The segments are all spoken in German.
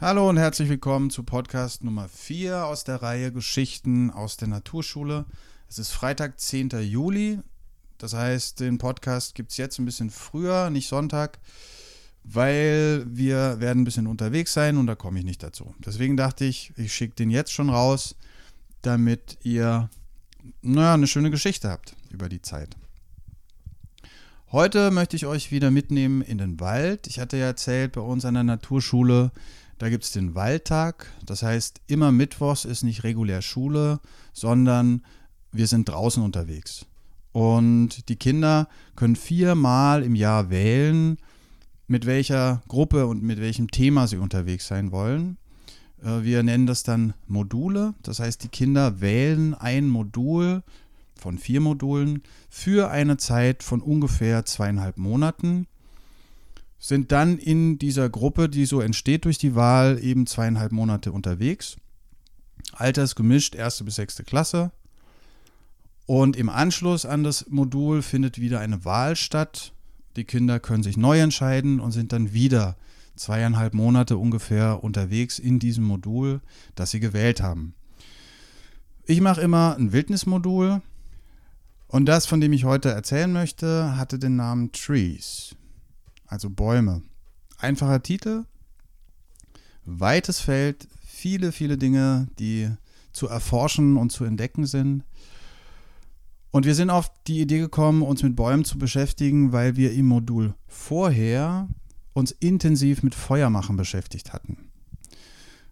Hallo und herzlich willkommen zu Podcast Nummer 4 aus der Reihe Geschichten aus der Naturschule. Es ist Freitag, 10. Juli. Das heißt, den Podcast gibt es jetzt ein bisschen früher, nicht Sonntag, weil wir werden ein bisschen unterwegs sein und da komme ich nicht dazu. Deswegen dachte ich, ich schicke den jetzt schon raus, damit ihr naja, eine schöne Geschichte habt über die Zeit. Heute möchte ich euch wieder mitnehmen in den Wald. Ich hatte ja erzählt, bei uns an der Naturschule, da gibt es den Waldtag. Das heißt, immer Mittwochs ist nicht regulär Schule, sondern wir sind draußen unterwegs. Und die Kinder können viermal im Jahr wählen, mit welcher Gruppe und mit welchem Thema sie unterwegs sein wollen. Äh, wir nennen das dann Module. Das heißt, die Kinder wählen ein Modul von vier Modulen für eine Zeit von ungefähr zweieinhalb Monaten, sind dann in dieser Gruppe, die so entsteht durch die Wahl, eben zweieinhalb Monate unterwegs. Altersgemischt, erste bis sechste Klasse. Und im Anschluss an das Modul findet wieder eine Wahl statt. Die Kinder können sich neu entscheiden und sind dann wieder zweieinhalb Monate ungefähr unterwegs in diesem Modul, das sie gewählt haben. Ich mache immer ein Wildnismodul und das, von dem ich heute erzählen möchte, hatte den Namen Trees, also Bäume. Einfacher Titel, weites Feld, viele, viele Dinge, die zu erforschen und zu entdecken sind. Und wir sind auf die Idee gekommen, uns mit Bäumen zu beschäftigen, weil wir im Modul vorher uns intensiv mit Feuermachen beschäftigt hatten.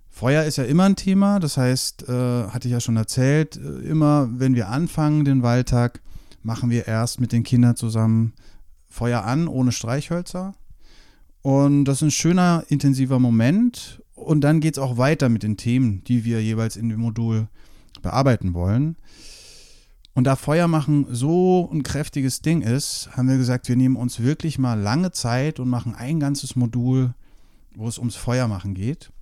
Feuer ist ja immer ein Thema, das heißt, äh, hatte ich ja schon erzählt, äh, immer wenn wir anfangen den Waldtag, machen wir erst mit den Kindern zusammen Feuer an, ohne Streichhölzer. Und das ist ein schöner, intensiver Moment. Und dann geht es auch weiter mit den Themen, die wir jeweils in dem Modul bearbeiten wollen. Und da Feuer machen so ein kräftiges Ding ist, haben wir gesagt, wir nehmen uns wirklich mal lange Zeit und machen ein ganzes Modul, wo es ums Feuermachen geht.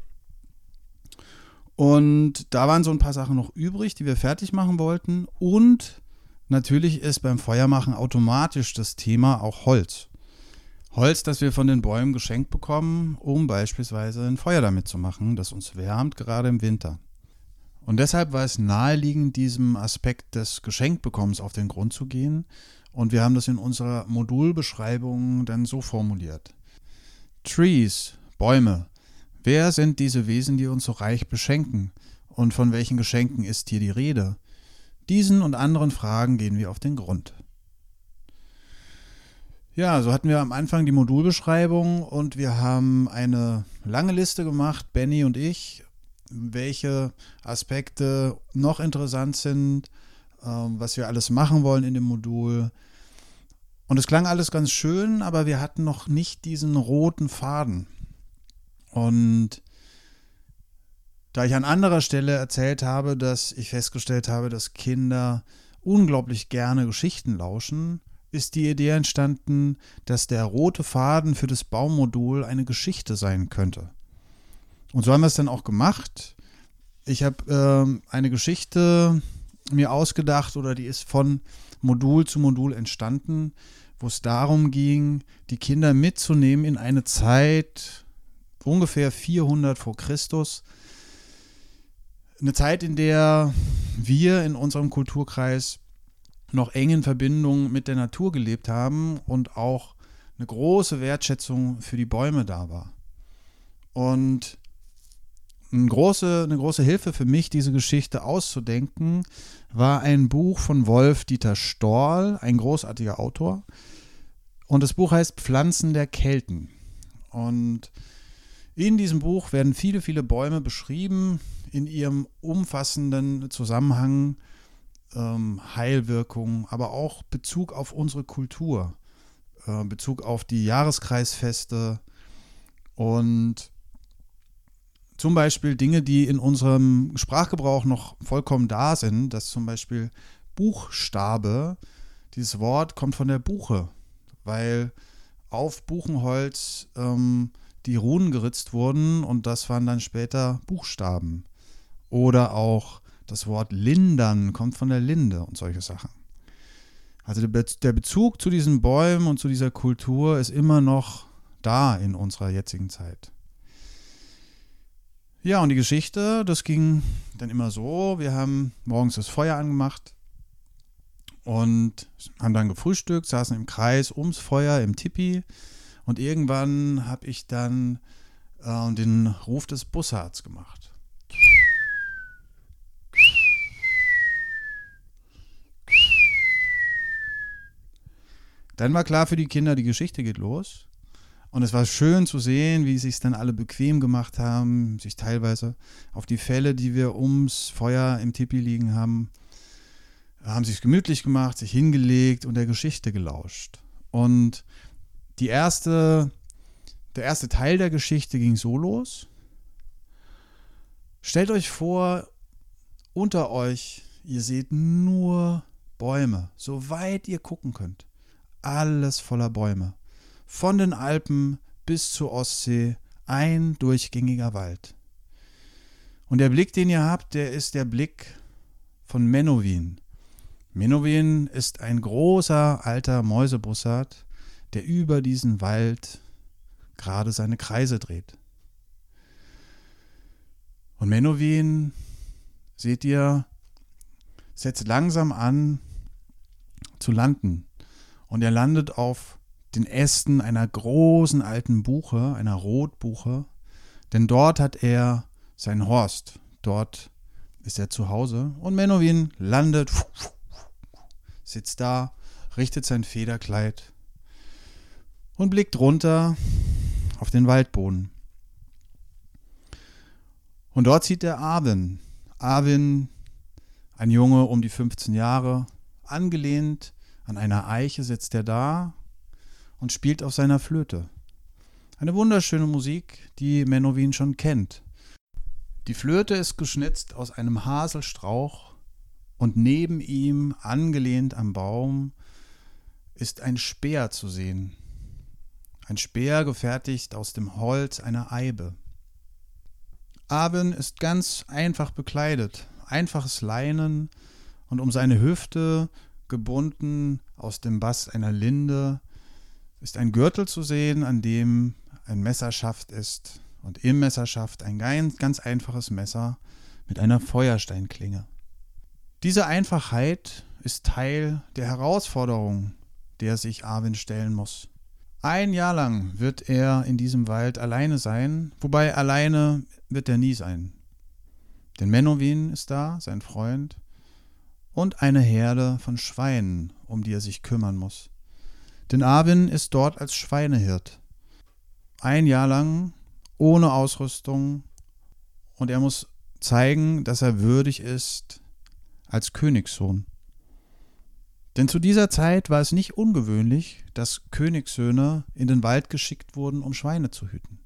Und da waren so ein paar Sachen noch übrig, die wir fertig machen wollten. Und natürlich ist beim Feuermachen automatisch das Thema auch Holz. Holz, das wir von den Bäumen geschenkt bekommen, um beispielsweise ein Feuer damit zu machen, das uns wärmt, gerade im Winter. Und deshalb war es naheliegend, diesem Aspekt des Geschenkbekommens auf den Grund zu gehen. Und wir haben das in unserer Modulbeschreibung dann so formuliert. Trees, Bäume, Wer sind diese Wesen, die uns so reich beschenken? Und von welchen Geschenken ist hier die Rede? Diesen und anderen Fragen gehen wir auf den Grund. Ja, so hatten wir am Anfang die Modulbeschreibung und wir haben eine lange Liste gemacht, Benny und ich, welche Aspekte noch interessant sind, ähm, was wir alles machen wollen in dem Modul. Und es klang alles ganz schön, aber wir hatten noch nicht diesen roten Faden. Und da ich an anderer Stelle erzählt habe, dass ich festgestellt habe, dass Kinder unglaublich gerne Geschichten lauschen, ist die Idee entstanden, dass der rote Faden für das Baummodul eine Geschichte sein könnte. Und so haben wir es dann auch gemacht. Ich habe äh, eine Geschichte mir ausgedacht oder die ist von Modul zu Modul entstanden, wo es darum ging, die Kinder mitzunehmen in eine Zeit, ungefähr 400 vor Christus. Eine Zeit, in der wir in unserem Kulturkreis noch eng in Verbindung mit der Natur gelebt haben und auch eine große Wertschätzung für die Bäume da war. Und eine große, eine große Hilfe für mich, diese Geschichte auszudenken, war ein Buch von Wolf Dieter Storl, ein großartiger Autor. Und das Buch heißt Pflanzen der Kelten. Und in diesem Buch werden viele, viele Bäume beschrieben in ihrem umfassenden Zusammenhang, ähm, Heilwirkung, aber auch Bezug auf unsere Kultur, äh, Bezug auf die Jahreskreisfeste und zum Beispiel Dinge, die in unserem Sprachgebrauch noch vollkommen da sind, dass zum Beispiel Buchstabe, dieses Wort kommt von der Buche, weil auf Buchenholz ähm, die Runen geritzt wurden und das waren dann später Buchstaben. Oder auch das Wort lindern kommt von der Linde und solche Sachen. Also der Bezug zu diesen Bäumen und zu dieser Kultur ist immer noch da in unserer jetzigen Zeit. Ja, und die Geschichte, das ging dann immer so. Wir haben morgens das Feuer angemacht und haben dann gefrühstückt, saßen im Kreis ums Feuer im Tipi. Und irgendwann habe ich dann äh, den Ruf des Bussards gemacht. Dann war klar für die Kinder, die Geschichte geht los. Und es war schön zu sehen, wie sich dann alle bequem gemacht haben, sich teilweise auf die Fälle, die wir ums Feuer im Tipi liegen haben, haben sich gemütlich gemacht, sich hingelegt und der Geschichte gelauscht. Und die erste, der erste Teil der Geschichte ging so los. Stellt euch vor, unter euch, ihr seht nur Bäume, soweit ihr gucken könnt alles voller Bäume. Von den Alpen bis zur Ostsee ein durchgängiger Wald. Und der Blick, den ihr habt, der ist der Blick von Menowin. Menowin ist ein großer alter Mäusebussard, der über diesen Wald gerade seine Kreise dreht. Und Menowin, seht ihr, setzt langsam an zu landen. Und er landet auf den Ästen einer großen alten Buche, einer Rotbuche, denn dort hat er sein Horst, dort ist er zu Hause und Menowin landet, sitzt da, richtet sein Federkleid und blickt runter auf den Waldboden. Und dort sieht er Arvin. Arvin, ein Junge um die 15 Jahre, angelehnt an einer Eiche sitzt er da und spielt auf seiner Flöte. Eine wunderschöne Musik, die Menowin schon kennt. Die Flöte ist geschnitzt aus einem Haselstrauch und neben ihm, angelehnt am Baum, ist ein Speer zu sehen. Ein Speer gefertigt aus dem Holz einer Eibe. Aben ist ganz einfach bekleidet, einfaches Leinen und um seine Hüfte gebunden aus dem Bass einer Linde, ist ein Gürtel zu sehen, an dem ein Messerschaft ist und im Messerschaft ein ganz einfaches Messer mit einer Feuersteinklinge. Diese Einfachheit ist Teil der Herausforderung, der sich Arvin stellen muss. Ein Jahr lang wird er in diesem Wald alleine sein, wobei alleine wird er nie sein. Denn Menowin ist da, sein Freund, und eine Herde von Schweinen, um die er sich kümmern muss. Denn Arvin ist dort als Schweinehirt. Ein Jahr lang, ohne Ausrüstung, und er muss zeigen, dass er würdig ist als Königssohn. Denn zu dieser Zeit war es nicht ungewöhnlich, dass Königssöhne in den Wald geschickt wurden, um Schweine zu hüten.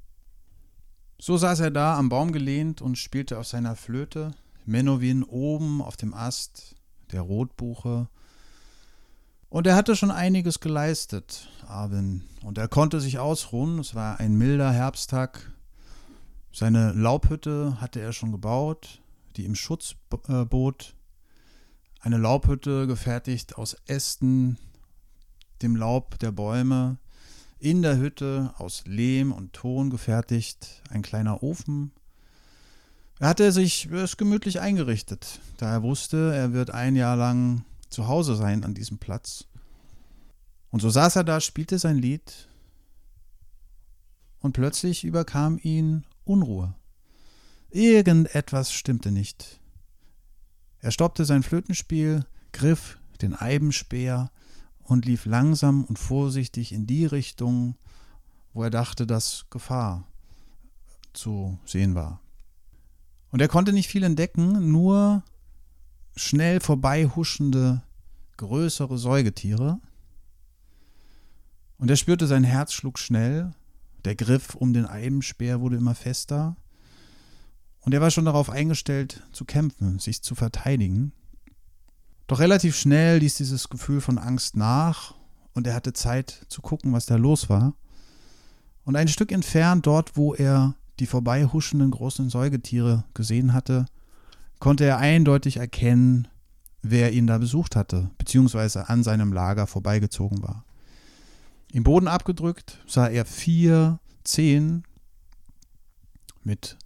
So saß er da am Baum gelehnt und spielte auf seiner Flöte, Menowin oben auf dem Ast, der Rotbuche. Und er hatte schon einiges geleistet, Arvin. Und er konnte sich ausruhen. Es war ein milder Herbsttag. Seine Laubhütte hatte er schon gebaut, die ihm Schutz äh, bot. Eine Laubhütte gefertigt aus Ästen, dem Laub der Bäume. In der Hütte aus Lehm und Ton gefertigt ein kleiner Ofen, er hatte sich es gemütlich eingerichtet, da er wusste, er wird ein Jahr lang zu Hause sein an diesem Platz. Und so saß er da, spielte sein Lied, und plötzlich überkam ihn Unruhe. Irgendetwas stimmte nicht. Er stoppte sein Flötenspiel, griff den Eibenspeer und lief langsam und vorsichtig in die Richtung, wo er dachte, dass Gefahr zu sehen war. Und er konnte nicht viel entdecken, nur schnell vorbeihuschende, größere Säugetiere. Und er spürte, sein Herz schlug schnell, der Griff um den Eibenspeer wurde immer fester. Und er war schon darauf eingestellt, zu kämpfen, sich zu verteidigen. Doch relativ schnell ließ dieses Gefühl von Angst nach und er hatte Zeit zu gucken, was da los war. Und ein Stück entfernt, dort, wo er die vorbeihuschenden großen Säugetiere gesehen hatte, konnte er eindeutig erkennen, wer ihn da besucht hatte, beziehungsweise an seinem Lager vorbeigezogen war. Im Boden abgedrückt sah er vier Zehen mit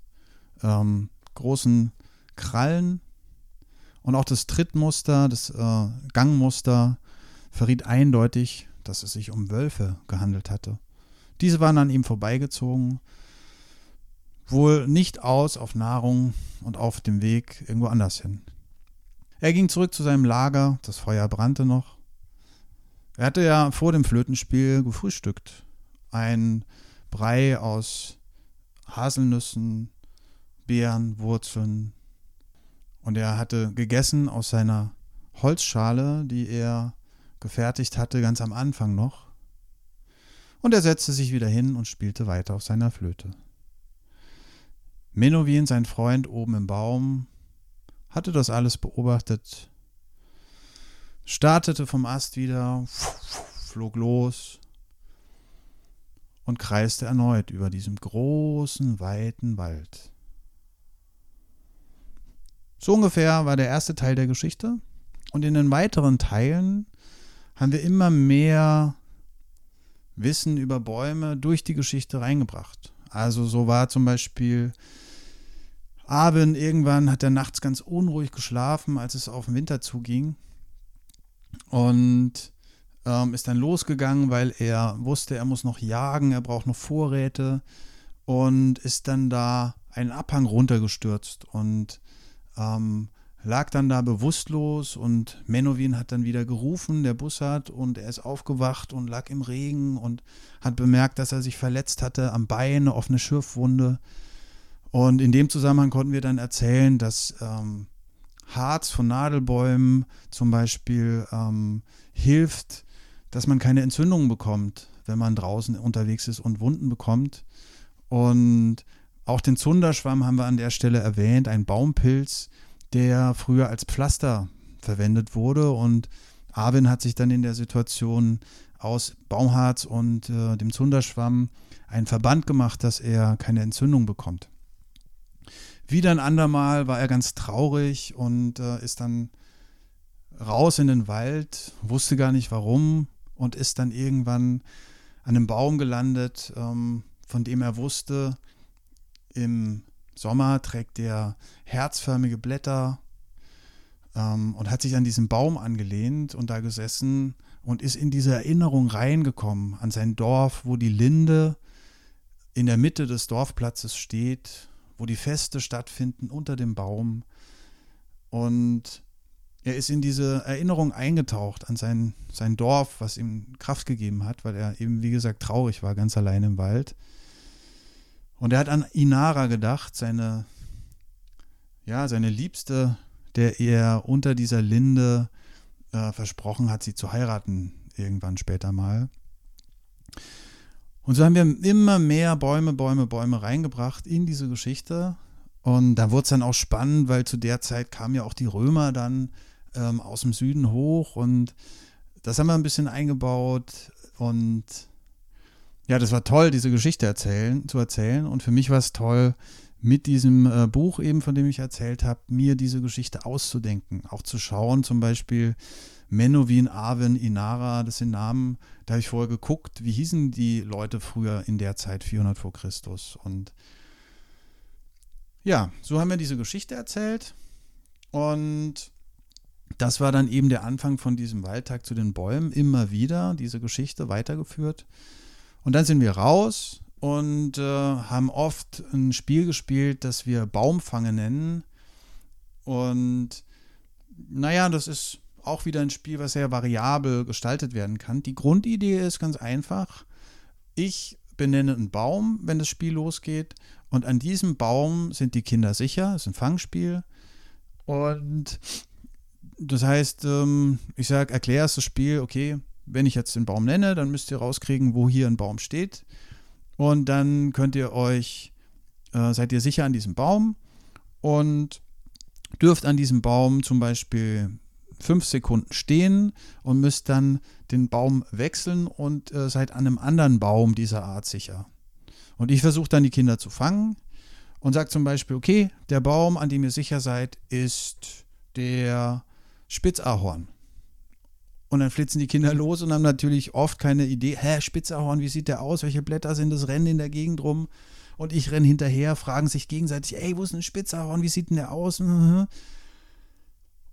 ähm, großen Krallen. Und auch das Trittmuster, das äh, Gangmuster verriet eindeutig, dass es sich um Wölfe gehandelt hatte. Diese waren an ihm vorbeigezogen, wohl nicht aus auf Nahrung und auf dem Weg irgendwo anders hin. Er ging zurück zu seinem Lager, das Feuer brannte noch. Er hatte ja vor dem Flötenspiel gefrühstückt. Ein Brei aus Haselnüssen, Beeren, Wurzeln. Und er hatte gegessen aus seiner Holzschale, die er gefertigt hatte, ganz am Anfang noch. Und er setzte sich wieder hin und spielte weiter auf seiner Flöte. Menowin, sein Freund oben im Baum, hatte das alles beobachtet, startete vom Ast wieder, flog los und kreiste erneut über diesem großen, weiten Wald. So ungefähr war der erste Teil der Geschichte. Und in den weiteren Teilen haben wir immer mehr Wissen über Bäume durch die Geschichte reingebracht. Also so war zum Beispiel Abend, irgendwann hat er nachts ganz unruhig geschlafen, als es auf den Winter zuging. Und ähm, ist dann losgegangen, weil er wusste, er muss noch jagen, er braucht noch Vorräte und ist dann da einen Abhang runtergestürzt und ähm, lag dann da bewusstlos und Menowin hat dann wieder gerufen, der Bussard, und er ist aufgewacht und lag im Regen und hat bemerkt, dass er sich verletzt hatte am Bein, eine offene Schürfwunde. Und in dem Zusammenhang konnten wir dann erzählen, dass ähm, Harz von Nadelbäumen zum Beispiel ähm, hilft, dass man keine Entzündungen bekommt, wenn man draußen unterwegs ist und Wunden bekommt. Und auch den Zunderschwamm haben wir an der Stelle erwähnt, ein Baumpilz, der früher als Pflaster verwendet wurde. Und Arvin hat sich dann in der Situation aus Baumharz und äh, dem Zunderschwamm einen Verband gemacht, dass er keine Entzündung bekommt. Wieder ein andermal war er ganz traurig und äh, ist dann raus in den Wald, wusste gar nicht warum und ist dann irgendwann an einem Baum gelandet, ähm, von dem er wusste, im Sommer trägt er herzförmige Blätter ähm, und hat sich an diesen Baum angelehnt und da gesessen und ist in diese Erinnerung reingekommen an sein Dorf, wo die Linde in der Mitte des Dorfplatzes steht, wo die Feste stattfinden unter dem Baum. Und er ist in diese Erinnerung eingetaucht an sein, sein Dorf, was ihm Kraft gegeben hat, weil er eben, wie gesagt, traurig war, ganz allein im Wald. Und er hat an Inara gedacht, seine, ja, seine Liebste, der er unter dieser Linde äh, versprochen hat, sie zu heiraten, irgendwann später mal. Und so haben wir immer mehr Bäume, Bäume, Bäume reingebracht in diese Geschichte. Und da wurde es dann auch spannend, weil zu der Zeit kamen ja auch die Römer dann ähm, aus dem Süden hoch und das haben wir ein bisschen eingebaut und ja, das war toll, diese Geschichte erzählen, zu erzählen. Und für mich war es toll, mit diesem äh, Buch eben, von dem ich erzählt habe, mir diese Geschichte auszudenken. Auch zu schauen, zum Beispiel Menowin, Arwen, Inara, das sind Namen, da habe ich vorher geguckt, wie hießen die Leute früher in der Zeit, 400 vor Christus. Und ja, so haben wir diese Geschichte erzählt. Und das war dann eben der Anfang von diesem Waldtag zu den Bäumen, immer wieder diese Geschichte weitergeführt. Und dann sind wir raus und äh, haben oft ein Spiel gespielt, das wir Baumfange nennen. Und naja, das ist auch wieder ein Spiel, was sehr variabel gestaltet werden kann. Die Grundidee ist ganz einfach. Ich benenne einen Baum, wenn das Spiel losgeht. Und an diesem Baum sind die Kinder sicher. Das ist ein Fangspiel. Und das heißt, ähm, ich sage, erklär das Spiel, okay, wenn ich jetzt den Baum nenne, dann müsst ihr rauskriegen, wo hier ein Baum steht. Und dann könnt ihr euch, äh, seid ihr sicher an diesem Baum und dürft an diesem Baum zum Beispiel fünf Sekunden stehen und müsst dann den Baum wechseln und äh, seid an einem anderen Baum dieser Art sicher. Und ich versuche dann die Kinder zu fangen und sage zum Beispiel, okay, der Baum, an dem ihr sicher seid, ist der Spitzahorn. Und dann flitzen die Kinder los und haben natürlich oft keine Idee, hä, Spitzerhorn, wie sieht der aus, welche Blätter sind das, rennen in der Gegend rum. Und ich renne hinterher, fragen sich gegenseitig, ey, wo ist ein Spitzahorn? Wie sieht denn der aus? Und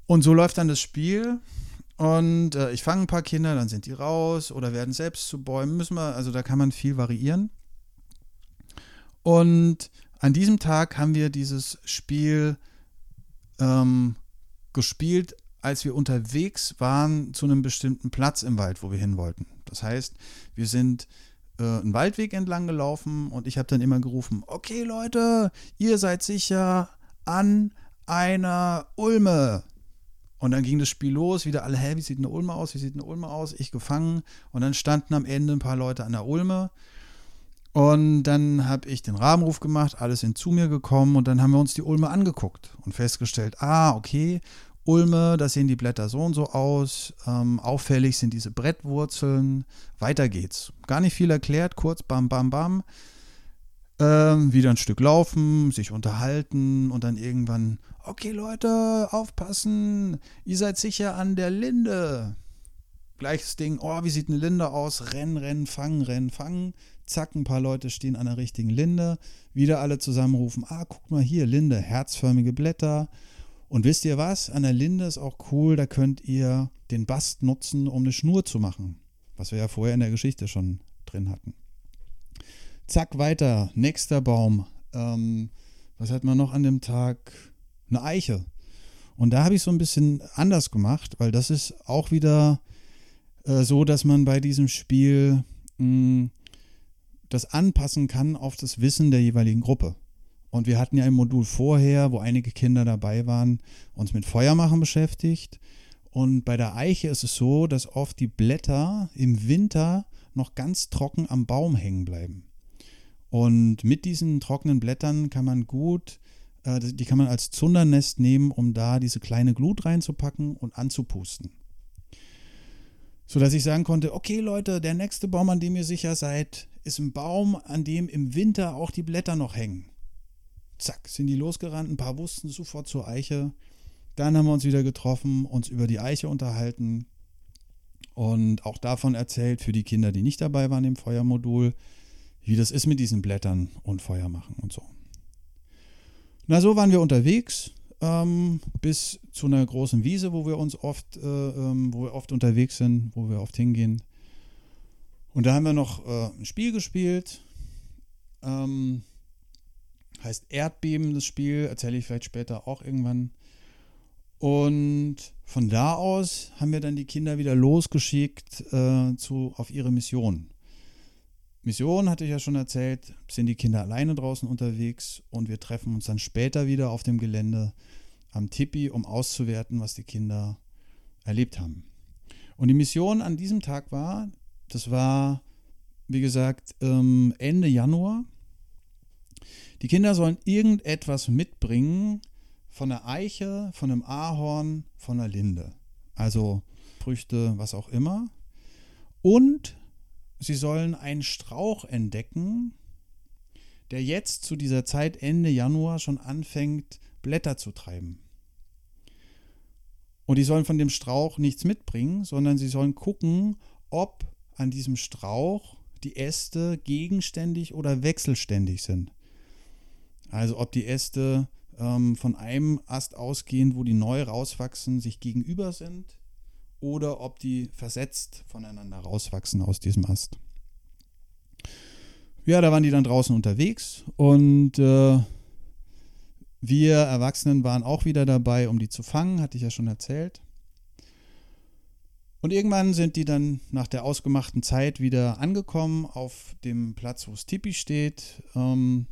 so läuft dann das Spiel. Und äh, ich fange ein paar Kinder, dann sind die raus oder werden selbst zu Bäumen. Müssen wir, also da kann man viel variieren. Und an diesem Tag haben wir dieses Spiel ähm, gespielt, als wir unterwegs waren zu einem bestimmten Platz im Wald, wo wir hin wollten. Das heißt, wir sind äh, einen Waldweg entlang gelaufen und ich habe dann immer gerufen, okay Leute, ihr seid sicher an einer Ulme. Und dann ging das Spiel los, wieder alle, hä, wie sieht eine Ulme aus, wie sieht eine Ulme aus? Ich gefangen und dann standen am Ende ein paar Leute an der Ulme und dann habe ich den Rahmenruf gemacht, alle sind zu mir gekommen und dann haben wir uns die Ulme angeguckt und festgestellt, ah, okay, Ulme, da sehen die Blätter so und so aus. Ähm, auffällig sind diese Brettwurzeln. Weiter geht's. Gar nicht viel erklärt, kurz bam, bam, bam. Ähm, wieder ein Stück laufen, sich unterhalten und dann irgendwann, okay Leute, aufpassen, ihr seid sicher an der Linde. Gleiches Ding, oh, wie sieht eine Linde aus? Rennen, rennen, fangen, rennen, fangen. Zack, ein paar Leute stehen an der richtigen Linde. Wieder alle zusammenrufen, ah, guck mal hier, Linde, herzförmige Blätter. Und wisst ihr was? An der Linde ist auch cool, da könnt ihr den Bast nutzen, um eine Schnur zu machen. Was wir ja vorher in der Geschichte schon drin hatten. Zack, weiter. Nächster Baum. Ähm, was hat man noch an dem Tag? Eine Eiche. Und da habe ich so ein bisschen anders gemacht, weil das ist auch wieder äh, so, dass man bei diesem Spiel mh, hm, das anpassen kann auf das Wissen der jeweiligen Gruppe. Und wir hatten ja im Modul vorher, wo einige Kinder dabei waren, uns mit Feuermachen beschäftigt. Und bei der Eiche ist es so, dass oft die Blätter im Winter noch ganz trocken am Baum hängen bleiben. Und mit diesen trockenen Blättern kann man gut, äh, die kann man als Zundernest nehmen, um da diese kleine Glut reinzupacken und anzupusten. Sodass ich sagen konnte, okay Leute, der nächste Baum, an dem ihr sicher seid, ist ein Baum, an dem im Winter auch die Blätter noch hängen. Zack, sind die losgerannt. Ein paar wussten sofort zur Eiche. Dann haben wir uns wieder getroffen, uns über die Eiche unterhalten und auch davon erzählt für die Kinder, die nicht dabei waren im Feuermodul, wie das ist mit diesen Blättern und Feuer machen und so. Na, so waren wir unterwegs ähm, bis zu einer großen Wiese, wo wir uns oft, äh, ähm, wo wir oft unterwegs sind, wo wir oft hingehen. Und da haben wir noch äh, ein Spiel gespielt. Ähm, heißt Erdbeben, das Spiel, erzähle ich vielleicht später auch irgendwann. Und von da aus haben wir dann die Kinder wieder losgeschickt äh, zu, auf ihre Mission. Mission, hatte ich ja schon erzählt, sind die Kinder alleine draußen unterwegs und wir treffen uns dann später wieder auf dem Gelände am Tipi, um auszuwerten, was die Kinder erlebt haben. Und die Mission an diesem Tag war, das war, wie gesagt, ähm, Ende Januar die Kinder sollen irgendetwas mitbringen von der Eiche, von einem Ahorn, von der Linde. Also Früchte, was auch immer. Und sie sollen einen Strauch entdecken, der jetzt zu dieser Zeit Ende Januar schon anfängt, Blätter zu treiben. Und die sollen von dem Strauch nichts mitbringen, sondern sie sollen gucken, ob an diesem Strauch die Äste gegenständig oder wechselständig sind. Also ob die Äste ähm, von einem Ast ausgehend, wo die neu rauswachsen, sich gegenüber sind oder ob die versetzt voneinander rauswachsen aus diesem Ast. Ja, da waren die dann draußen unterwegs und äh, wir Erwachsenen waren auch wieder dabei, um die zu fangen, hatte ich ja schon erzählt. Und irgendwann sind die dann nach der ausgemachten Zeit wieder angekommen auf dem Platz, wo es Tipi steht. Ähm,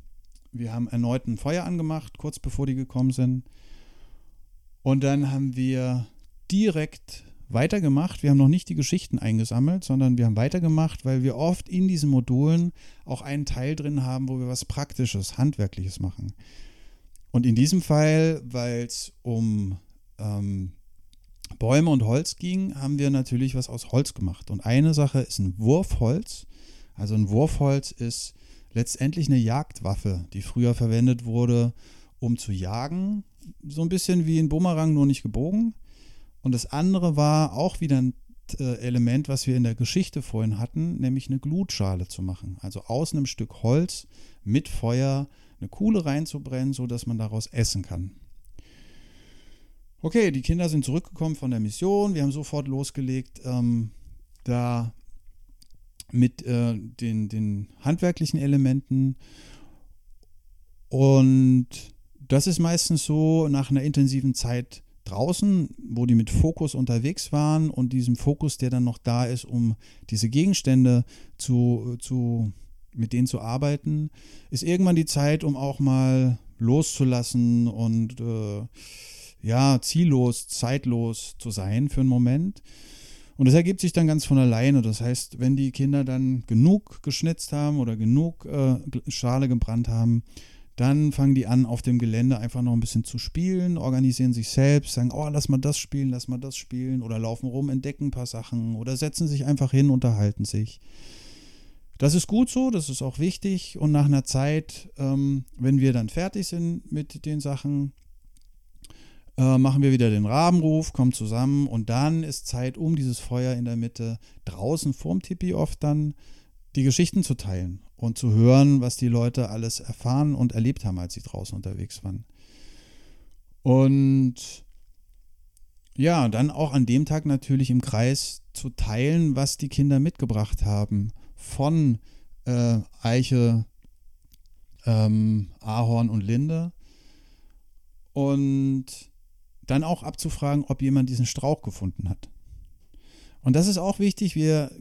wir haben erneut ein Feuer angemacht, kurz bevor die gekommen sind. Und dann haben wir direkt weitergemacht. Wir haben noch nicht die Geschichten eingesammelt, sondern wir haben weitergemacht, weil wir oft in diesen Modulen auch einen Teil drin haben, wo wir was Praktisches, Handwerkliches machen. Und in diesem Fall, weil es um ähm, Bäume und Holz ging, haben wir natürlich was aus Holz gemacht. Und eine Sache ist ein Wurfholz. Also ein Wurfholz ist letztendlich eine Jagdwaffe, die früher verwendet wurde, um zu jagen. So ein bisschen wie ein Bumerang, nur nicht gebogen. Und das andere war auch wieder ein Hauptelement, was wir in der Geschichte vorhin hatten, nämlich eine Glutschale zu machen. Also aus einem Stück Holz mit Feuer eine Kuhle reinzubrennen, sodass man daraus essen kann. Okay, die Kinder sind zurückgekommen von der Mission. Wir haben sofort losgelegt, ähm, da mit äh, den, den handwerklichen Elementen. Und das ist meistens so nach einer intensiven Zeit draußen, wo die mit Fokus unterwegs waren und diesem Fokus, der dann noch da ist, um diese Gegenstände zu, zu mit denen zu arbeiten, ist irgendwann die Zeit, um auch mal loszulassen und äh, ja, ziellos, zeitlos zu sein für einen Moment. Und das ergibt sich dann ganz von alleine. Das heißt, wenn die Kinder dann genug geschnitzt haben oder genug äh, Schale gebrannt haben, dann fangen die an, auf dem Gelände einfach noch ein bisschen zu spielen, organisieren sich selbst, sagen, oh, lass mal das spielen, lass mal das spielen oder laufen rum, entdecken ein paar Sachen oder setzen sich einfach hin, unterhalten sich. Das ist gut so, das ist auch wichtig und nach einer Zeit, ähm, wenn wir dann fertig sind mit den Sachen, äh, machen wir wieder den Rabenruf, kommen zusammen und dann ist Zeit, um dieses Feuer in der Mitte draußen vorm Tipi oft dann die Geschichten zu teilen und zu hören, was die Leute alles erfahren und erlebt haben, als sie draußen unterwegs waren. Und ja, dann auch an dem Tag natürlich im Kreis zu teilen, was die Kinder mitgebracht haben von äh, Eiche, ähm, Ahorn und Linde. Und dann auch abzufragen, ob jemand diesen Strauch gefunden hat. Und das ist auch wichtig. Wir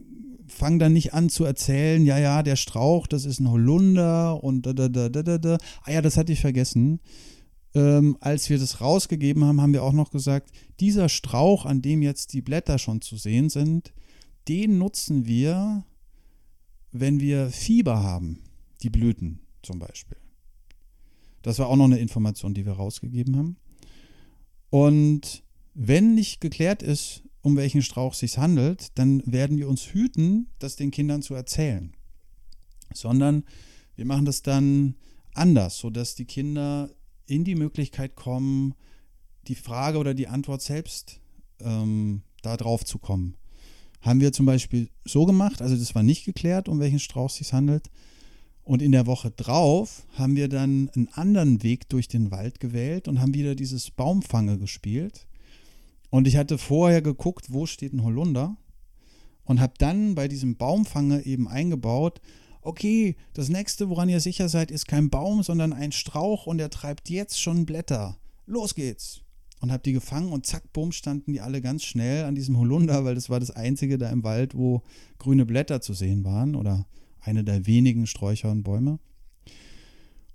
fangen dann nicht an zu erzählen, ja, ja, der Strauch, das ist ein Holunder und da, da, da, da, da. Ah ja, das hatte ich vergessen. Ähm, als wir das rausgegeben haben, haben wir auch noch gesagt, dieser Strauch, an dem jetzt die Blätter schon zu sehen sind, den nutzen wir, wenn wir Fieber haben, die Blüten zum Beispiel. Das war auch noch eine Information, die wir rausgegeben haben. Und wenn nicht geklärt ist, um welchen Strauch es sich handelt, dann werden wir uns hüten, das den Kindern zu erzählen. Sondern wir machen das dann anders, sodass die Kinder in die Möglichkeit kommen, die Frage oder die Antwort selbst ähm, da drauf zu kommen. Haben wir zum Beispiel so gemacht, also das war nicht geklärt, um welchen Strauch es sich handelt, und in der Woche drauf haben wir dann einen anderen Weg durch den Wald gewählt und haben wieder dieses Baumfange gespielt. Und ich hatte vorher geguckt, wo steht ein Holunder und habe dann bei diesem Baumfange eben eingebaut, okay, das nächste, woran ihr sicher seid, ist kein Baum, sondern ein Strauch und er treibt jetzt schon Blätter. Los geht's. Und habe die gefangen und zack, bumm, standen die alle ganz schnell an diesem Holunder, weil das war das einzige da im Wald, wo grüne Blätter zu sehen waren oder eine der wenigen Sträucher und Bäume.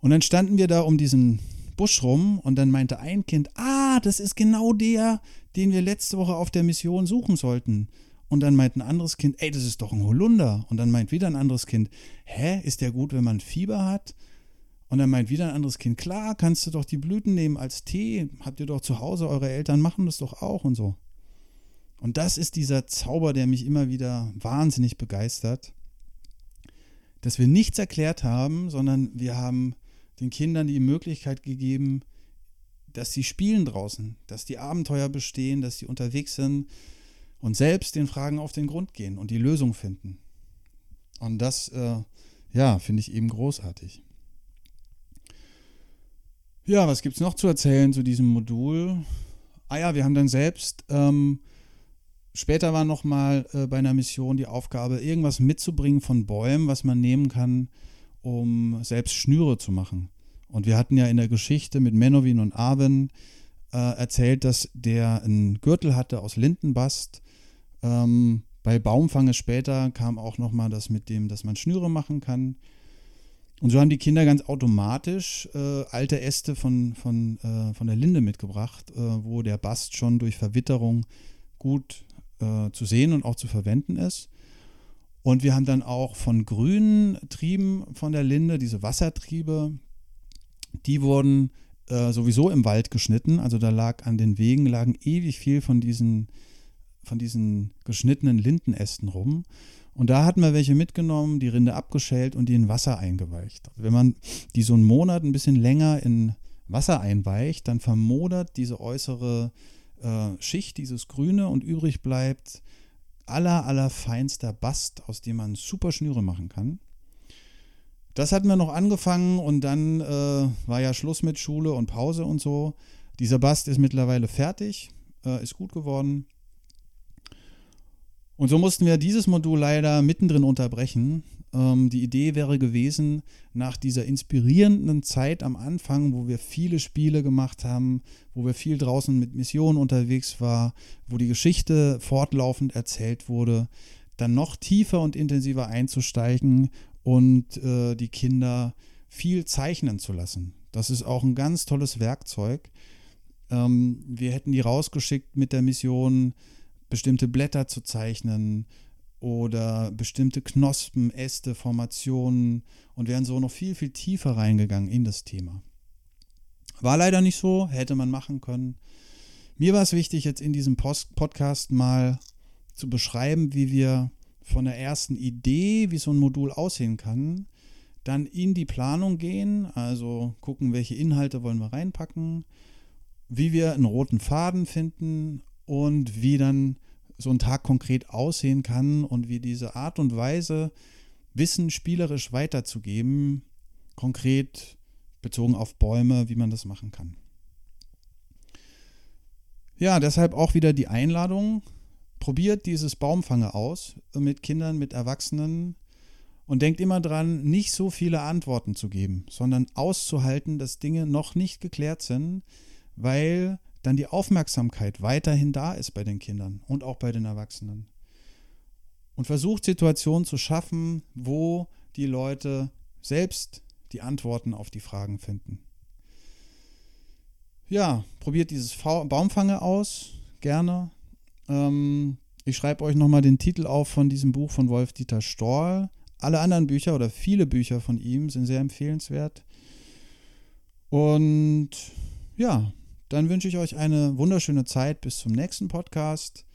Und dann standen wir da um diesen Busch rum und dann meinte ein Kind, ah, das ist genau der, den wir letzte Woche auf der Mission suchen sollten. Und dann meint ein anderes Kind, ey, das ist doch ein Holunder. Und dann meint wieder ein anderes Kind, hä, ist der gut, wenn man Fieber hat? Und dann meint wieder ein anderes Kind, klar, kannst du doch die Blüten nehmen als Tee, habt ihr doch zu Hause, eure Eltern machen das doch auch und so. Und das ist dieser Zauber, der mich immer wieder wahnsinnig begeistert dass wir nichts erklärt haben, sondern wir haben den Kindern die Möglichkeit gegeben, dass sie spielen draußen, dass die Abenteuer bestehen, dass sie unterwegs sind und selbst den Fragen auf den Grund gehen und die Lösung finden. Und das, äh, ja, finde ich eben großartig. Ja, was gibt es noch zu erzählen zu diesem Modul? Ah ja, wir haben dann selbst ähm, Später war nochmal äh, bei einer Mission die Aufgabe, irgendwas mitzubringen von Bäumen, was man nehmen kann, um selbst Schnüre zu machen. Und wir hatten ja in der Geschichte mit Menowin und Arwen äh, erzählt, dass der einen Gürtel hatte aus Lindenbast. Ähm, bei Baumfange später kam auch nochmal das mit dem, dass man Schnüre machen kann. Und so haben die Kinder ganz automatisch äh, alte Äste von, von, äh, von der Linde mitgebracht, äh, wo der Bast schon durch Verwitterung gut äh, zu sehen und auch zu verwenden ist. Und wir haben dann auch von grünen Trieben von der Linde, diese Wassertriebe, die wurden äh, sowieso im Wald geschnitten. Also da lag an den Wegen lagen ewig viel von diesen, von diesen geschnittenen Lindenästen rum. Und da hatten wir welche mitgenommen, die Rinde abgeschält und die in Wasser eingeweicht. Also wenn man die so einen Monat ein bisschen länger in Wasser einweicht, dann vermodert diese äußere äh, Schicht, dieses Grüne, und übrig bleibt aller, aller feinster Bast, aus dem man super Schnüre machen kann. Das hatten wir noch angefangen und dann äh, war ja Schluss mit Schule und Pause und so. Dieser Bast ist mittlerweile fertig, äh, ist gut geworden. Und so mussten wir dieses Modul leider mittendrin unterbrechen. Ähm, die Idee wäre gewesen, nach dieser inspirierenden Zeit am Anfang, wo wir viele Spiele gemacht haben, wo wir viel draußen mit Missionen unterwegs waren, wo die Geschichte fortlaufend erzählt wurde, dann noch tiefer und intensiver einzusteigen und äh, die Kinder viel zeichnen zu lassen. Das ist auch ein ganz tolles Werkzeug. Ähm, wir hätten die rausgeschickt mit der Mission, bestimmte Blätter zu zeichnen oder bestimmte Knospen, Äste, Formationen und wären so noch viel, viel tiefer reingegangen in das Thema. War leider nicht so, hätte man machen können. Mir war es wichtig, jetzt in diesem Post Podcast mal zu beschreiben, wie wir von der ersten Idee, wie so ein Modul aussehen kann, dann in die Planung gehen, also gucken, welche Inhalte wollen wir reinpacken, wie wir einen roten Faden finden und wie dann so ein Tag konkret aussehen kann und wie diese Art und Weise, Wissen spielerisch weiterzugeben, konkret bezogen auf Bäume, wie man das machen kann. Ja, deshalb auch wieder die Einladung, probiert dieses Baumfange aus mit Kindern, mit Erwachsenen und denkt immer dran, nicht so viele Antworten zu geben, sondern auszuhalten, dass Dinge noch nicht geklärt sind, weil dann die Aufmerksamkeit weiterhin da ist bei den Kindern und auch bei den Erwachsenen. Und versucht Situationen zu schaffen, wo die Leute selbst die Antworten auf die Fragen finden. Ja, probiert dieses Baumfange aus, gerne. Ähm, ich schreibe euch nochmal den Titel auf von diesem Buch von Wolf-Dieter Storl. Alle anderen Bücher oder viele Bücher von ihm sind sehr empfehlenswert. Und ja, dann wünsche ich euch eine wunderschöne Zeit bis zum nächsten Podcast.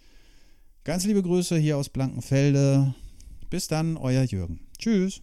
Ganz liebe Grüße hier aus Blankenfelde. Bis dann, euer Jürgen. Tschüss.